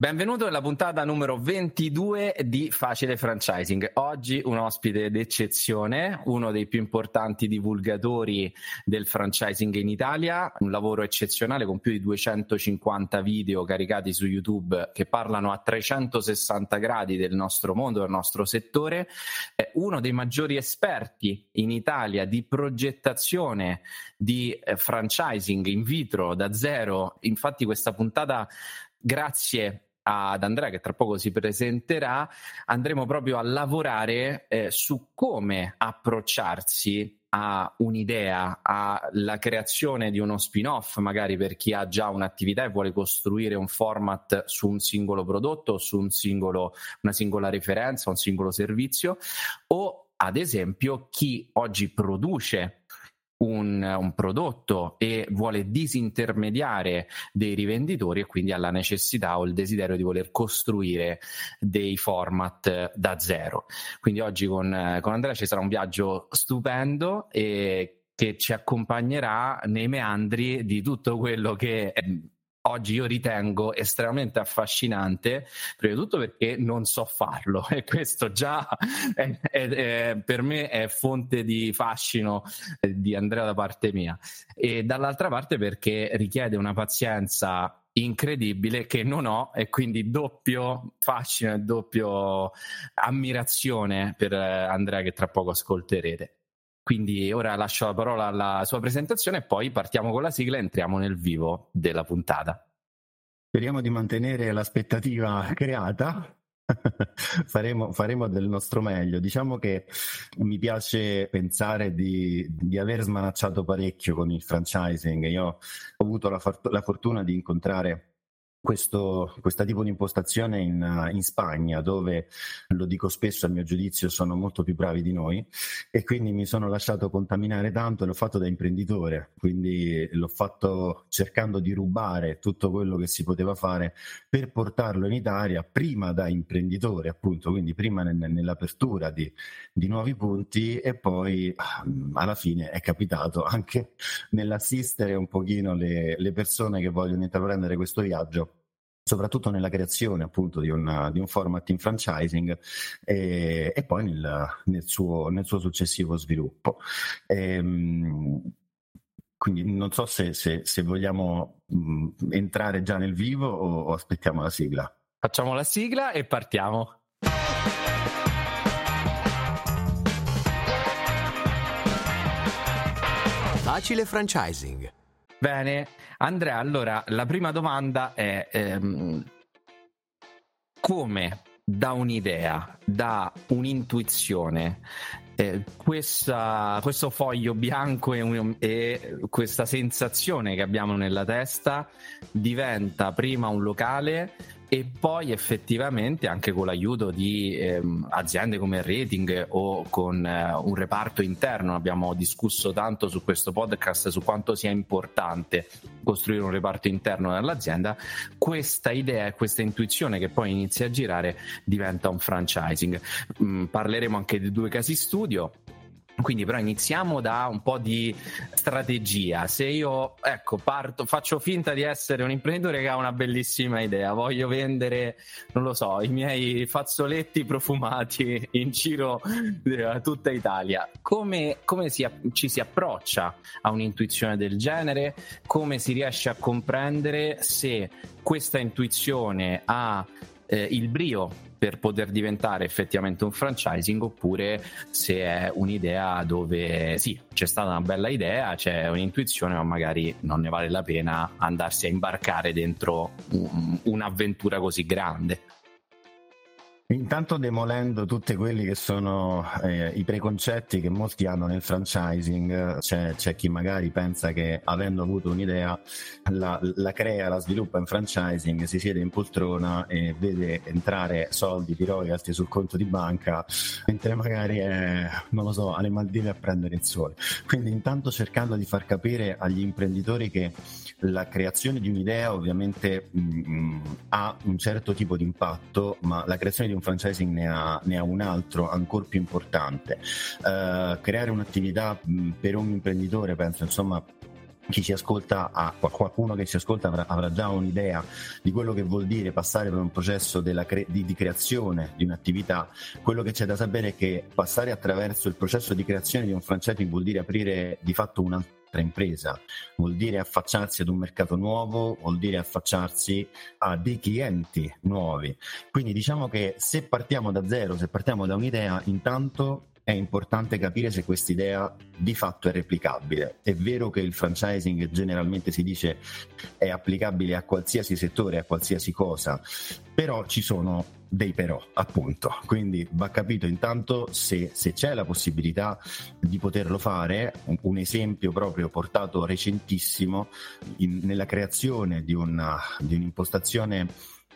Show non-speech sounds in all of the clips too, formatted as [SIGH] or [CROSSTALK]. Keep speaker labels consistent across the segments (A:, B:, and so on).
A: Benvenuto nella puntata numero 22 di Facile Franchising. Oggi un ospite d'eccezione, uno dei più importanti divulgatori del franchising in Italia, un lavoro eccezionale con più di 250 video caricati su YouTube che parlano a 360 gradi del nostro mondo, del nostro settore, è uno dei maggiori esperti in Italia di progettazione di eh, franchising in vitro da zero. Infatti questa puntata grazie ad Andrea che tra poco si presenterà, andremo proprio a lavorare eh, su come approcciarsi a un'idea, alla creazione di uno spin-off, magari per chi ha già un'attività e vuole costruire un format su un singolo prodotto, su un singolo, una singola referenza, un singolo servizio, o ad esempio chi oggi produce un, un, prodotto e vuole disintermediare dei rivenditori e quindi ha la necessità o il desiderio di voler costruire dei format da zero. Quindi oggi con, con Andrea ci sarà un viaggio stupendo e che ci accompagnerà nei meandri di tutto quello che oggi io ritengo estremamente affascinante, prima di tutto perché non so farlo [LAUGHS] e questo già è, è, è, per me è fonte di fascino eh, di Andrea da parte mia e dall'altra parte perché richiede una pazienza incredibile che non ho e quindi doppio fascino e doppio ammirazione per eh, Andrea che tra poco ascolterete. Quindi ora lascio la parola alla sua presentazione e poi partiamo con la sigla e entriamo nel vivo della puntata.
B: Speriamo di mantenere l'aspettativa creata. [LAUGHS] faremo, faremo, del nostro meglio. Diciamo che mi piace pensare di, di, aver smanacciato parecchio con il franchising. Io ho avuto la, la fortuna di incontrare questo, questo tipo di impostazione in, in, Spagna, dove lo dico spesso a mio giudizio sono molto più bravi di noi e quindi mi sono lasciato contaminare tanto e l'ho fatto da imprenditore, quindi l'ho fatto cercando di rubare tutto quello che si poteva fare per portarlo in Italia prima da imprenditore, appunto, quindi prima nel, nell'apertura di, di nuovi punti e poi alla fine è capitato anche [LAUGHS] nell'assistere un pochino le, le persone che vogliono intraprendere questo viaggio soprattutto nella creazione appunto di, una, di un format in franchising e, e poi nel, nel, suo, nel, suo, successivo sviluppo. E, ehm, quindi non so se, se, se vogliamo mh, entrare già nel vivo o, o aspettiamo la sigla.
A: Facciamo la sigla e partiamo.
C: Facile franchising
A: Bene, Andrea, allora la prima domanda è ehm, come da un'idea, da un'intuizione, eh, questa, questo foglio bianco e, e, questa sensazione che abbiamo nella testa diventa prima un locale e poi effettivamente anche con l'aiuto di ehm, aziende come Rating o con eh, un reparto interno abbiamo discusso tanto su questo podcast su quanto sia importante costruire un reparto interno nell'azienda. Questa idea e questa intuizione che poi inizia a girare diventa un franchising. Mm, parleremo anche di due casi studio quindi però iniziamo da un po' di strategia. Se io ecco, parto, faccio finta di essere un imprenditore che ha una bellissima idea, voglio vendere, non lo so, i miei fazzoletti profumati in giro a tutta Italia. Come, come si, ci si approccia a un'intuizione del genere? Come si riesce a comprendere se questa intuizione ha eh, il brio per poter diventare effettivamente un franchising oppure se è un'idea dove sì, c'è stata una bella idea, c'è un'intuizione, ma magari non ne vale la pena andarsi a imbarcare dentro un, un'avventura così grande.
B: Intanto demolendo tutti quelli che sono eh, i preconcetti che molti hanno nel franchising, c'è, c'è, chi magari pensa che avendo avuto un'idea la, la, crea, la sviluppa in franchising, si siede in poltrona e vede entrare soldi di royalty sul conto di banca, mentre magari è, non lo so, alle Maldive a prendere il sole. Quindi intanto cercando di far capire agli imprenditori che la creazione di un'idea ovviamente mh, mm, ha un certo tipo di impatto, ma la creazione di un un franchising ne ha, ne ha un altro ancora più importante. Uh, creare un'attività per un imprenditore, penso insomma chi ci ascolta qualcuno che ci ascolta avrà, avrà, già un'idea di quello che vuol dire passare per un processo cre- di, di, creazione di un'attività. Quello che c'è da sapere è che passare attraverso il processo di creazione di un franchising vuol dire aprire di fatto un'altra impresa, vuol dire affacciarsi ad un mercato nuovo, vuol dire affacciarsi a dei clienti nuovi. Quindi diciamo che se partiamo da zero, se partiamo da un'idea, intanto è importante capire se quest'idea di fatto è replicabile. È vero che il franchising generalmente si dice è applicabile a qualsiasi settore, a qualsiasi cosa, però ci sono dei però, appunto. Quindi va capito intanto se, se c'è la possibilità di poterlo fare. Un, un esempio proprio portato recentissimo in, nella creazione di, una, di un'impostazione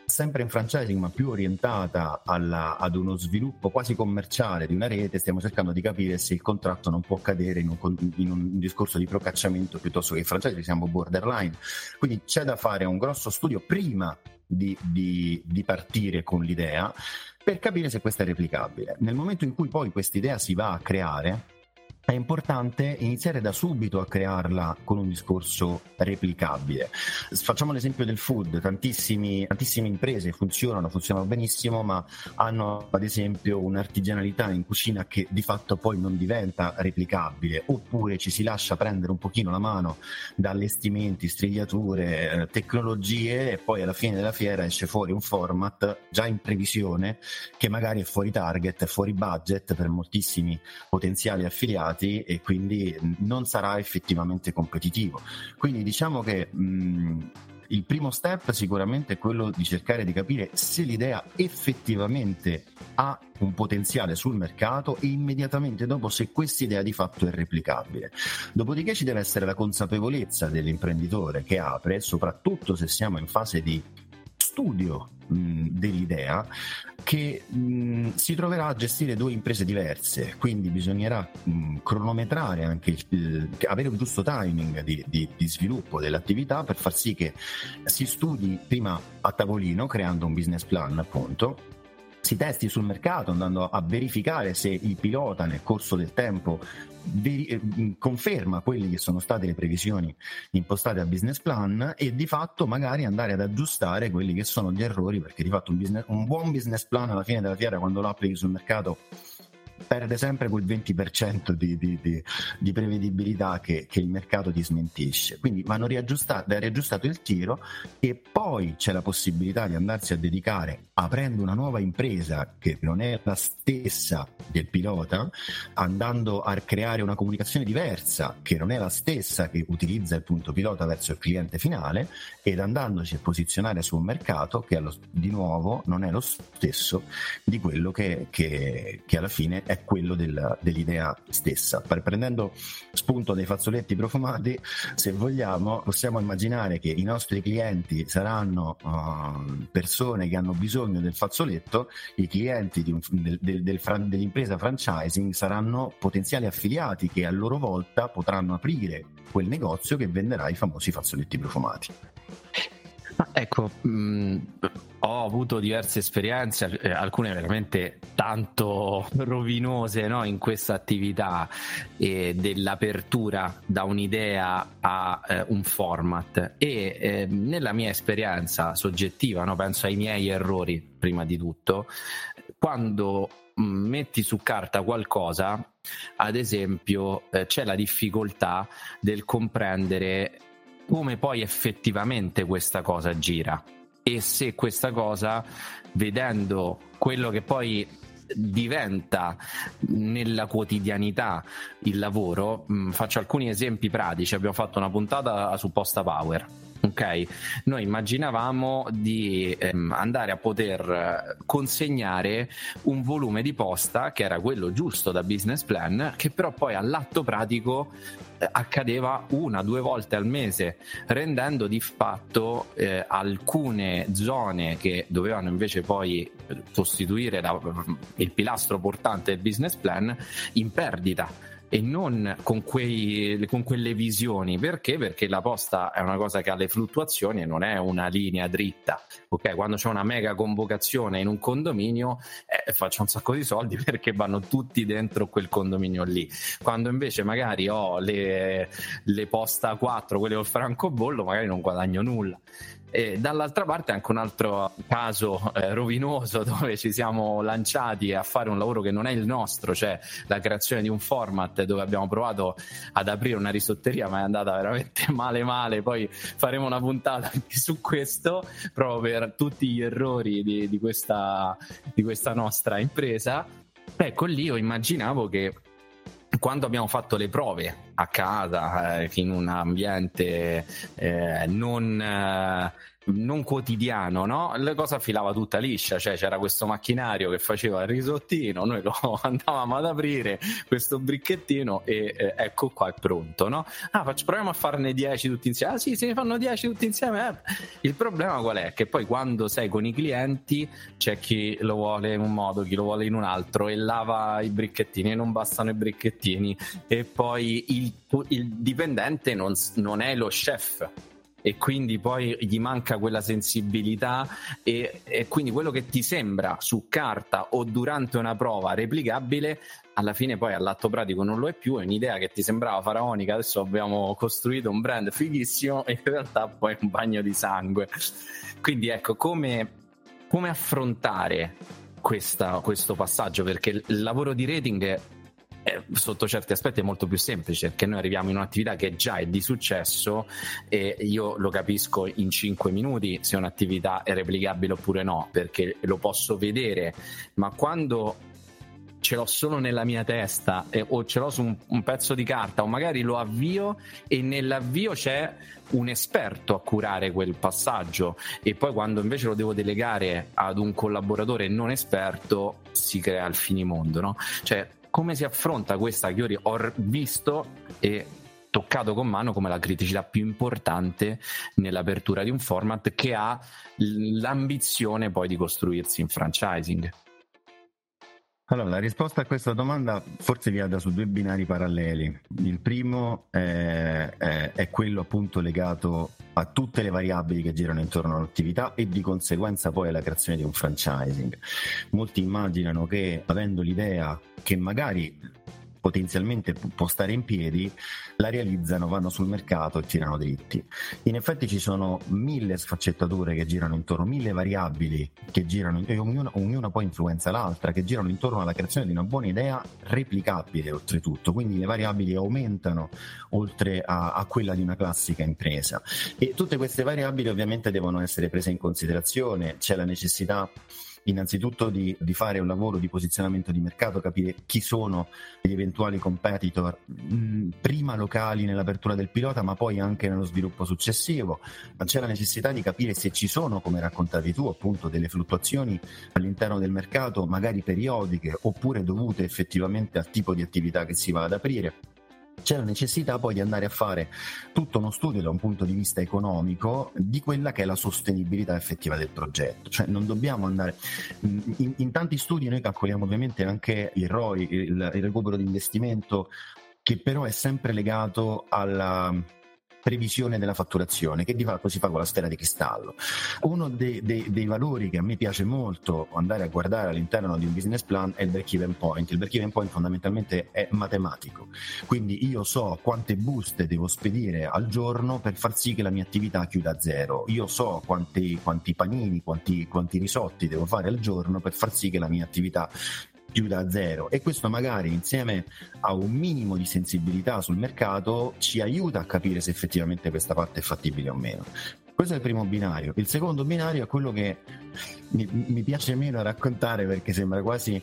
B: sempre in franchising ma più orientata alla, ad uno sviluppo quasi commerciale di una rete, stiamo cercando di capire se il contratto non può cadere in un, in un discorso di procacciamento piuttosto che in franchising, siamo borderline. Quindi c'è da fare un grosso studio prima di, di, di partire con l'idea per capire se questa è replicabile. Nel momento in cui poi quest'idea si va a creare, è importante iniziare da subito a crearla con un discorso replicabile. Facciamo l'esempio del food, tantissime imprese funzionano, funzionano benissimo, ma hanno ad esempio un'artigianalità in cucina che di fatto poi non diventa replicabile, oppure ci si lascia prendere un pochino la mano da allestimenti, strigliature, eh, tecnologie e poi alla fine della fiera esce fuori un format già in previsione che magari è fuori target, fuori budget per moltissimi potenziali affiliati risultati e quindi non sarà effettivamente competitivo. Quindi diciamo che mh, il primo step sicuramente è quello di cercare di capire se l'idea effettivamente ha un potenziale sul mercato e immediatamente dopo se questa idea di fatto è replicabile. Dopodiché ci deve essere la consapevolezza dell'imprenditore che apre, soprattutto se siamo in fase di studio mh, dell'idea che mh, si troverà a gestire due imprese diverse, quindi bisognerà mh, cronometrare anche il, avere un giusto timing di, di, di, sviluppo dell'attività per far sì che si studi prima a tavolino creando un business plan appunto si testi sul mercato andando a verificare se il pilota nel corso del tempo veri- eh, conferma quelle che sono state le previsioni impostate al business plan e di fatto magari andare ad aggiustare quelli che sono gli errori perché di fatto un, business, un buon business plan alla fine della fiera quando lo applichi sul mercato perde sempre quel 20% di, di, di, di prevedibilità che, che, il mercato ti smentisce. Quindi vanno riaggiustati, riaggiustato il tiro e poi c'è la possibilità di andarsi a dedicare, aprendo una nuova impresa che non è la stessa del pilota, andando a creare una comunicazione diversa che non è la stessa che utilizza il punto pilota verso il cliente finale ed andandoci a posizionare su un mercato che allo, di nuovo non è lo stesso di quello che, che, che alla fine è quello del, dell'idea stessa. Prendendo spunto dai fazzoletti profumati, se vogliamo, possiamo immaginare che i nostri clienti saranno uh, persone che hanno bisogno del fazzoletto, i clienti un, del, del, dell'impresa franchising saranno potenziali affiliati che a loro volta potranno aprire quel negozio che venderà i famosi fazzoletti profumati.
A: Ecco, mh, mm, ho avuto diverse esperienze, eh, alcune veramente tanto [LAUGHS] rovinose no, in questa attività eh, dell'apertura da un'idea a eh, un format. E eh, nella mia esperienza soggettiva, no, penso ai miei errori prima di tutto, quando mm, metti su carta qualcosa, ad esempio, eh, c'è la difficoltà del comprendere come poi effettivamente questa cosa gira. E se questa cosa, vedendo quello che poi diventa nella quotidianità il lavoro, mm, faccio alcuni esempi pratici, abbiamo fatto una puntata su Posta Power Ok, noi immaginavamo di ehm, andare a poter consegnare un volume di posta che era quello giusto da business plan, che però poi all'atto pratico eh, accadeva una, due volte al mese, rendendo di fatto eh, alcune zone che dovevano invece poi costituire la, il pilastro portante del business plan in perdita e non con, quei, con quelle visioni. Perché? Perché la posta è una cosa che ha le fluttuazioni e non è una linea dritta. Ok, quando c'è una mega convocazione in un condominio eh, faccio un sacco di soldi [LAUGHS] perché vanno tutti dentro quel condominio lì. Quando invece magari ho le, le posta 4, quelle col francobollo, magari non guadagno nulla. E dall'altra parte anche un altro caso eh, rovinoso [LAUGHS] dove ci siamo lanciati a fare un lavoro che non è il nostro, cioè la creazione di un format dove abbiamo provato ad aprire una risotteria ma è andata veramente [LAUGHS] male male, poi faremo una puntata anche su questo proprio per tutti gli errori di, di, questa, di questa nostra impresa. Ecco lì io immaginavo che quando abbiamo fatto le prove a casa, eh, in un ambiente eh, non, eh, non, quotidiano, no? la cosa filava tutta liscia, cioè c'era questo macchinario che faceva il risottino, noi lo [LAUGHS] andavamo ad aprire questo bricchettino e eh, ecco qua è pronto. No? Ah, faccio, proviamo a farne 10 tutti insieme. Ah sì, se ne fanno 10 tutti insieme. Eh. Il problema qual è? Che poi quando sei con i clienti c'è chi lo vuole in un modo, chi lo vuole in un altro e lava i bricchettini e non bastano i bricchettini e poi il il, il dipendente non, non è lo chef e quindi poi gli manca quella sensibilità e, e, quindi quello che ti sembra su carta o durante una prova replicabile alla fine poi all'atto pratico non lo è più è un'idea che ti sembrava faraonica adesso abbiamo costruito un brand fighissimo e in realtà poi è un bagno di sangue. Quindi ecco come, come affrontare questa, questo passaggio? Perché il lavoro di rating eh, sotto certi aspetti è molto più semplice perché noi arriviamo in un'attività che già è di successo e io lo capisco in 5 minuti se un'attività è replicabile oppure no perché lo posso vedere ma quando ce l'ho solo nella mia testa eh, o ce l'ho su un, un, pezzo di carta o magari lo avvio e nell'avvio c'è un esperto a curare quel passaggio e poi quando invece lo devo delegare ad un collaboratore non esperto si crea il finimondo no? cioè come si affronta questa che io ho visto e toccato con mano come la criticità più importante nell'apertura di un format che ha l'ambizione poi di costruirsi in franchising.
B: Allora, la risposta a questa domanda forse viaggia su due binari paralleli. Il primo è, è, è, quello appunto legato a tutte le variabili che girano intorno all'attività e di conseguenza poi alla creazione di un franchising. Molti immaginano che avendo l'idea che magari potenzialmente può stare in piedi, la realizzano, vanno sul mercato e tirano dritti. In effetti ci sono mille sfaccettature che girano intorno, mille variabili che girano, e ognuna, ognuna poi influenza l'altra, che girano intorno alla creazione di una buona idea replicabile oltretutto, quindi le variabili aumentano oltre a, a quella di una classica impresa. E tutte queste variabili ovviamente devono essere prese in considerazione, c'è la necessità innanzitutto di, di, fare un lavoro di posizionamento di mercato, capire chi sono gli eventuali competitor, mh, mm, prima locali nell'apertura del pilota, ma poi anche nello sviluppo successivo. Ma c'è la necessità di capire se ci sono, come raccontavi tu, appunto delle fluttuazioni all'interno del mercato, magari periodiche, oppure dovute effettivamente al tipo di attività che si va ad aprire c'è la necessità poi di andare a fare tutto uno studio da un punto di vista economico di quella che è la sostenibilità effettiva del progetto. Cioè non dobbiamo andare... In, in tanti studi noi calcoliamo ovviamente anche il ROI, il, il recupero di investimento, che però è sempre legato alla previsione della fatturazione, che di fatto si fa con la sfera di cristallo. Uno dei, dei, dei valori che a me piace molto andare a guardare all'interno di un business plan è il break-even point. Il break-even point fondamentalmente è matematico, quindi io so quante buste devo spedire al giorno per far sì che la mia attività chiuda a zero. Io so quanti, quanti panini, quanti, quanti risotti devo fare al giorno per far sì che la mia attività più da zero e questo magari insieme a un minimo di sensibilità sul mercato ci aiuta a capire se effettivamente questa parte è fattibile o meno. Questo è il primo binario. Il secondo binario è quello che [LAUGHS] mi, mi piace meno raccontare perché sembra quasi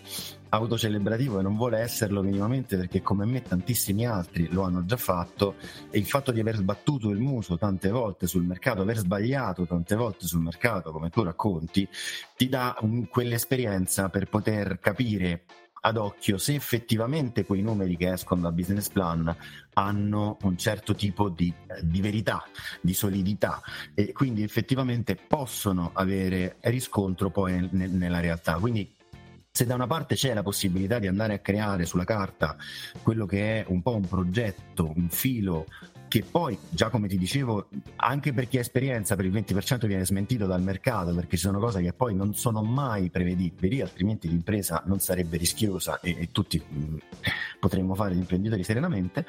B: autocelebrativo e non vuole esserlo minimamente perché come me tantissimi altri lo hanno già fatto e il fatto di aver sbattuto il muso tante volte sul mercato, aver sbagliato tante volte sul mercato come tu racconti, ti dà un, quell'esperienza per poter capire ad occhio se effettivamente quei numeri che escono da business plan hanno un certo tipo di, di verità, di solidità e quindi effettivamente possono avere riscontro poi nel, nella realtà. Quindi se da una parte c'è la possibilità di andare a creare sulla carta quello che è un po' un progetto, un filo che poi, già come ti dicevo, anche per chi ha esperienza, per il 20% viene smentito dal mercato perché ci sono cose che poi non sono mai prevedibili, altrimenti l'impresa non sarebbe rischiosa e, e tutti mh, mm, potremmo fare gli imprenditori serenamente,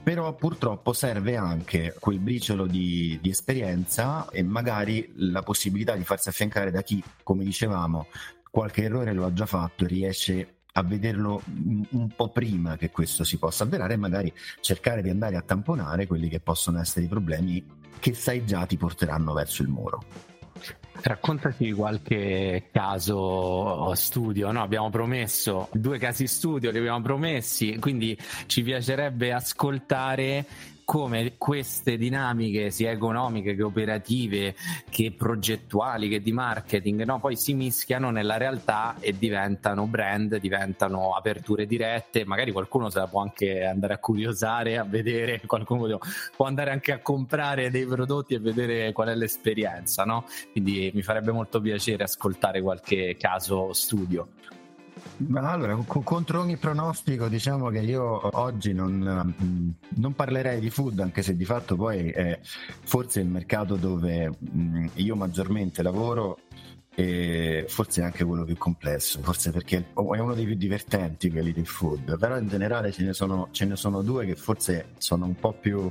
B: però purtroppo serve anche quel briciolo di, di esperienza e magari la possibilità di farsi affiancare da chi, come dicevamo, qualche errore lo ha già fatto e riesce a vederlo un po' prima che questo si possa avverare e magari cercare di andare a tamponare quelli che possono essere i problemi che sai già ti porteranno verso il muro.
A: Raccontaci qualche caso studio, no? abbiamo promesso due casi studio, li abbiamo promessi, quindi ci piacerebbe ascoltare come queste dinamiche sia economiche che operative che progettuali che di marketing no? poi si mischiano nella realtà e diventano brand, diventano aperture dirette, magari qualcuno se la può anche andare a curiosare, a vedere, qualcuno può andare anche a comprare dei prodotti e vedere qual è l'esperienza, no? quindi mi farebbe molto piacere ascoltare qualche caso studio.
B: Allora, contro ogni pronostico, diciamo che io oggi non, non, parlerei di food, anche se di fatto poi è forse il mercato dove io maggiormente lavoro e forse anche quello più complesso, forse perché è uno dei più divertenti quelli del food, però in generale ce ne sono, ce ne sono due che forse sono un po' più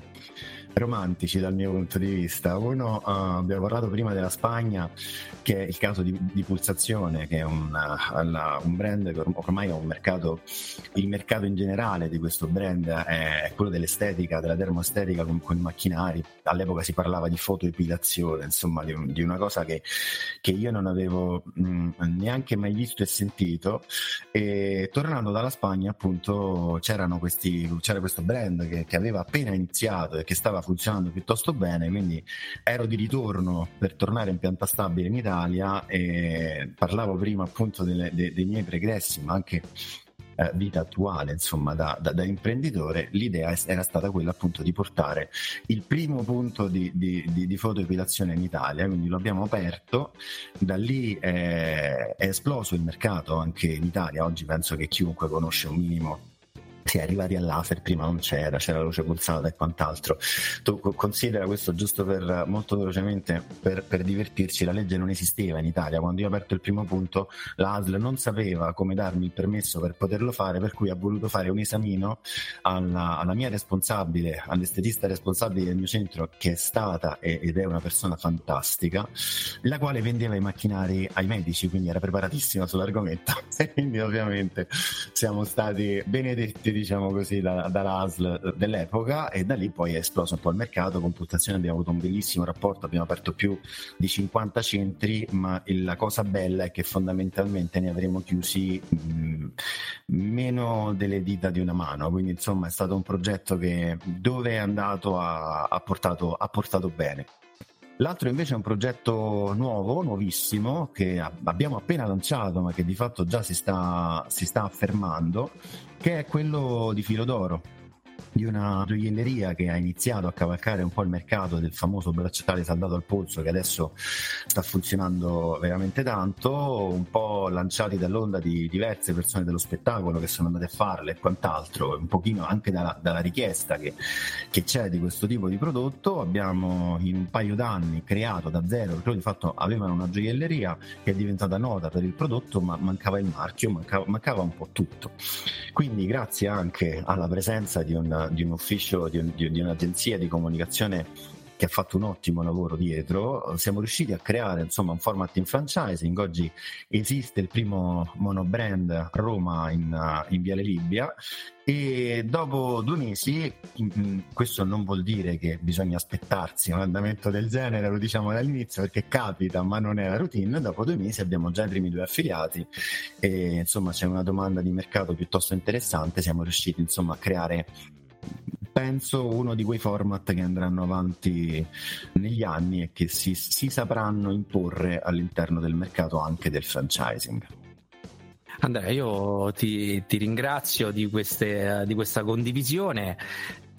B: romantici dal mio punto di vista. Uno, uh, abbiamo parlato prima della Spagna, che è il caso di, di Pulsazione, che è un, uh, un, brand che ormai ha un mercato, il mercato in generale di questo brand è quello dell'estetica, della termoestetica con, con i macchinari. All'epoca si parlava di fotoepilazione, insomma, di, di una cosa che, che, io non avevo mh, mm, neanche mai visto e sentito. E tornando dalla Spagna, appunto, c'era questo brand che, che aveva appena iniziato e che stava funzionando piuttosto bene, quindi ero di ritorno per tornare in pianta stabile in Italia e parlavo prima appunto delle, de, dei miei pregressi, ma anche eh, vita attuale, insomma, da, da, da, imprenditore, l'idea era stata quella appunto di portare il primo punto di, di, di, di fotoepilazione in Italia, quindi lo abbiamo aperto, da lì è, è esploso il mercato anche in Italia, oggi penso che chiunque conosce un minimo si è arrivati al laser, prima non c'era, c'era la luce pulsata e quant'altro. Tu considera questo giusto per molto velocemente per, per, divertirci, la legge non esisteva in Italia. Quando io ho aperto il primo punto, la ASL non sapeva come darmi il permesso per poterlo fare, per cui ha voluto fare un esamino alla, alla mia responsabile, all'estetista responsabile del mio centro, che è stata ed è una persona fantastica, la quale vendeva i macchinari ai medici, quindi era preparatissima sull'argomento. [LAUGHS] E quindi ovviamente siamo stati benedetti diciamo così, da, dall'ASL dell'epoca e da lì poi è esploso un po' il mercato. Con Pulsazione abbiamo avuto un bellissimo rapporto, abbiamo aperto più di 50 centri, ma la cosa bella è che fondamentalmente ne avremo chiusi mh, meno delle dita di una mano. Quindi insomma è stato un progetto che dove è andato ha, ha, portato, ha portato bene. L'altro invece è un progetto nuovo, nuovissimo, che abbiamo appena lanciato, ma che di fatto già si sta, si sta affermando, che è quello di Filo d'Oro di una gioielleria che ha iniziato a cavalcare un po' il mercato del famoso bracciale saldato al polso che adesso sta funzionando veramente tanto, un po' lanciati dall'onda di diverse persone dello spettacolo che sono andate a farlo e quant'altro, un pochino anche dalla, dalla richiesta che, che, c'è di questo tipo di prodotto, abbiamo in un paio d'anni creato da zero, perché di fatto avevano una gioielleria che è diventata nota per il prodotto ma mancava il marchio, mancava, mancava un po' tutto. Quindi grazie anche alla presenza di un di un ufficio, di, un, di, un'agenzia di comunicazione che ha fatto un ottimo lavoro dietro, siamo riusciti a creare insomma un format in franchising. Oggi esiste il primo monobrand a Roma in, in Viale Libia e dopo due mesi, questo non vuol dire che bisogna aspettarsi un andamento del genere, lo diciamo dall'inizio perché capita, ma non è la routine. Dopo due mesi abbiamo già i primi due affiliati e insomma c'è una domanda di mercato piuttosto interessante. Siamo riusciti insomma a creare penso uno di quei format che andranno avanti negli anni e che si, si sapranno imporre all'interno del mercato anche del franchising.
A: Andrea, io ti, ti ringrazio di, queste, di, questa condivisione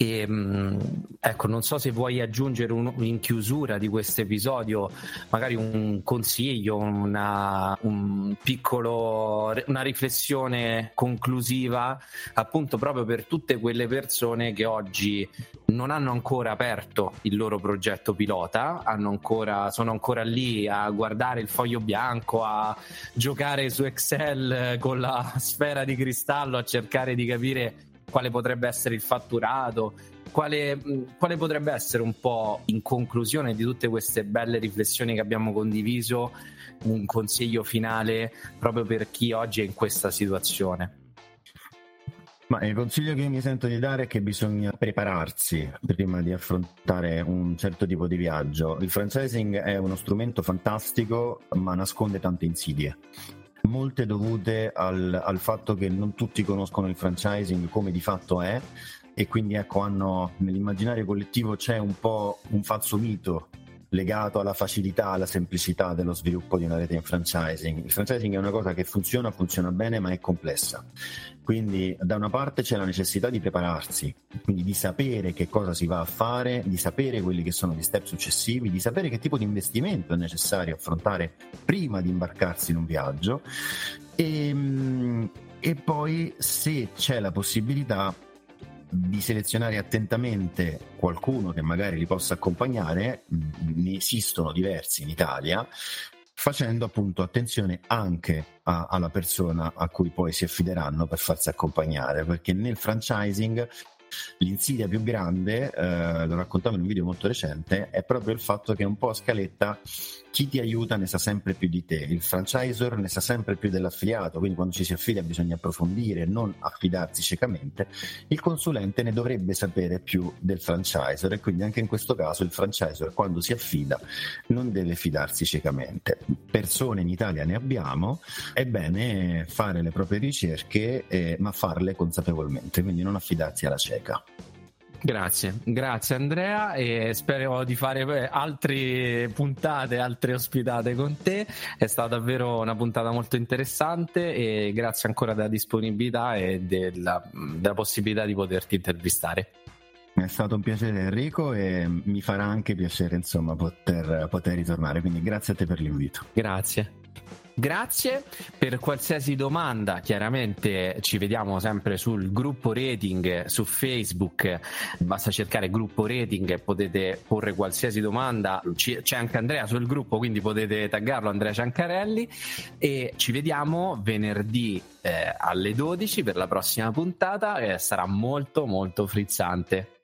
A: E, mm, ecco, non so se vuoi aggiungere un, in chiusura di questo episodio magari un consiglio, una, un piccolo, una riflessione conclusiva appunto proprio per tutte quelle persone che oggi non hanno ancora aperto il loro progetto pilota, ancora, sono ancora lì a guardare il foglio bianco, a giocare su Excel con la sfera di cristallo, a cercare di capire quale potrebbe essere il fatturato, quale, quale, potrebbe essere un po' in conclusione di tutte queste belle riflessioni che abbiamo condiviso un consiglio finale proprio per chi oggi è in questa situazione?
B: Ma il consiglio che mi sento di dare è che bisogna prepararsi prima di affrontare un certo tipo di viaggio. Il franchising è uno strumento fantastico, ma nasconde tante insidie molte dovute al, al, fatto che non tutti conoscono il franchising come di fatto è e quindi ecco hanno nell'immaginario collettivo c'è un po' un falso mito legato alla facilità, alla semplicità dello sviluppo di una rete in franchising. Il franchising è una cosa che funziona, funziona bene, ma è complessa. Quindi da una parte c'è la necessità di prepararsi, quindi di sapere che cosa si va a fare, di sapere quelli che sono gli step successivi, di sapere che tipo di investimento è necessario affrontare prima di imbarcarsi in un viaggio e, ehm, e poi se c'è la possibilità di selezionare attentamente qualcuno che magari li possa accompagnare, ne esistono diversi in Italia, facendo appunto attenzione anche a, alla persona a cui poi si affideranno per farsi accompagnare, perché nel franchising L'insidia più grande, eh, lo raccontavo in un video molto recente, è proprio il fatto che un po' a scaletta chi ti aiuta ne sa sempre più di te, il franchisor ne sa sempre più dell'affiliato, quindi quando ci si affida bisogna approfondire, non affidarsi ciecamente, il consulente ne dovrebbe sapere più del franchisor e quindi anche in questo caso il franchisor quando si affida non deve fidarsi ciecamente. Persone in Italia ne abbiamo, è bene fare le proprie ricerche eh, ma farle consapevolmente, quindi non affidarsi alla cieca.
A: Grazie, grazie Andrea e spero di fare eh, altre puntate, altre ospitate con te. È stata davvero una puntata molto interessante e grazie ancora della disponibilità e della, della possibilità di poterti intervistare.
B: È stato un piacere Enrico e mi farà anche piacere insomma poter, poter ritornare, quindi grazie a te per l'invito.
A: Grazie. Grazie. Per qualsiasi domanda, chiaramente ci vediamo sempre sul gruppo rating su Facebook, basta cercare gruppo rating e potete porre qualsiasi domanda, c'è anche Andrea sul gruppo quindi potete taggarlo Andrea Ciancarelli. E ci vediamo venerdì eh, alle 12 per la prossima puntata e sarà molto molto frizzante.